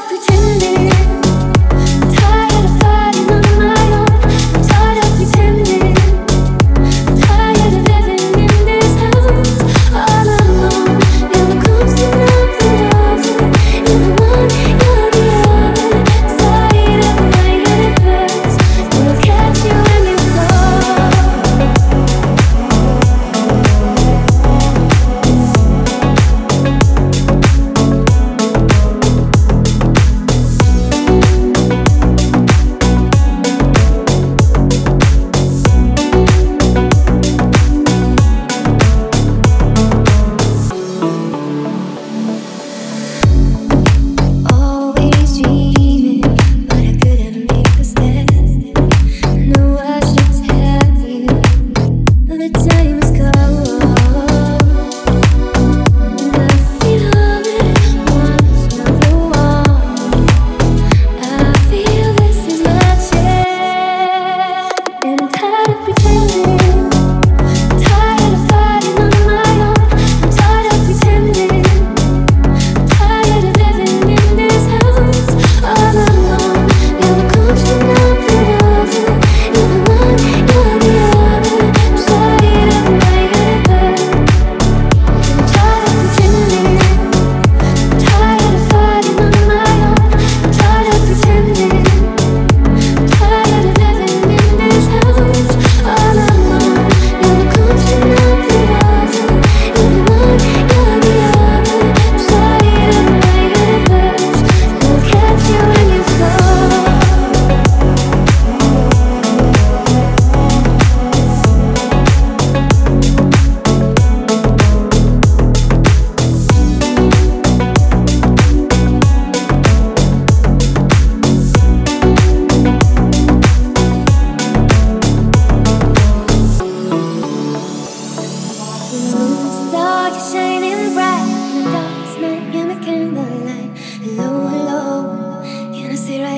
pretending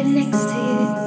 right next to you.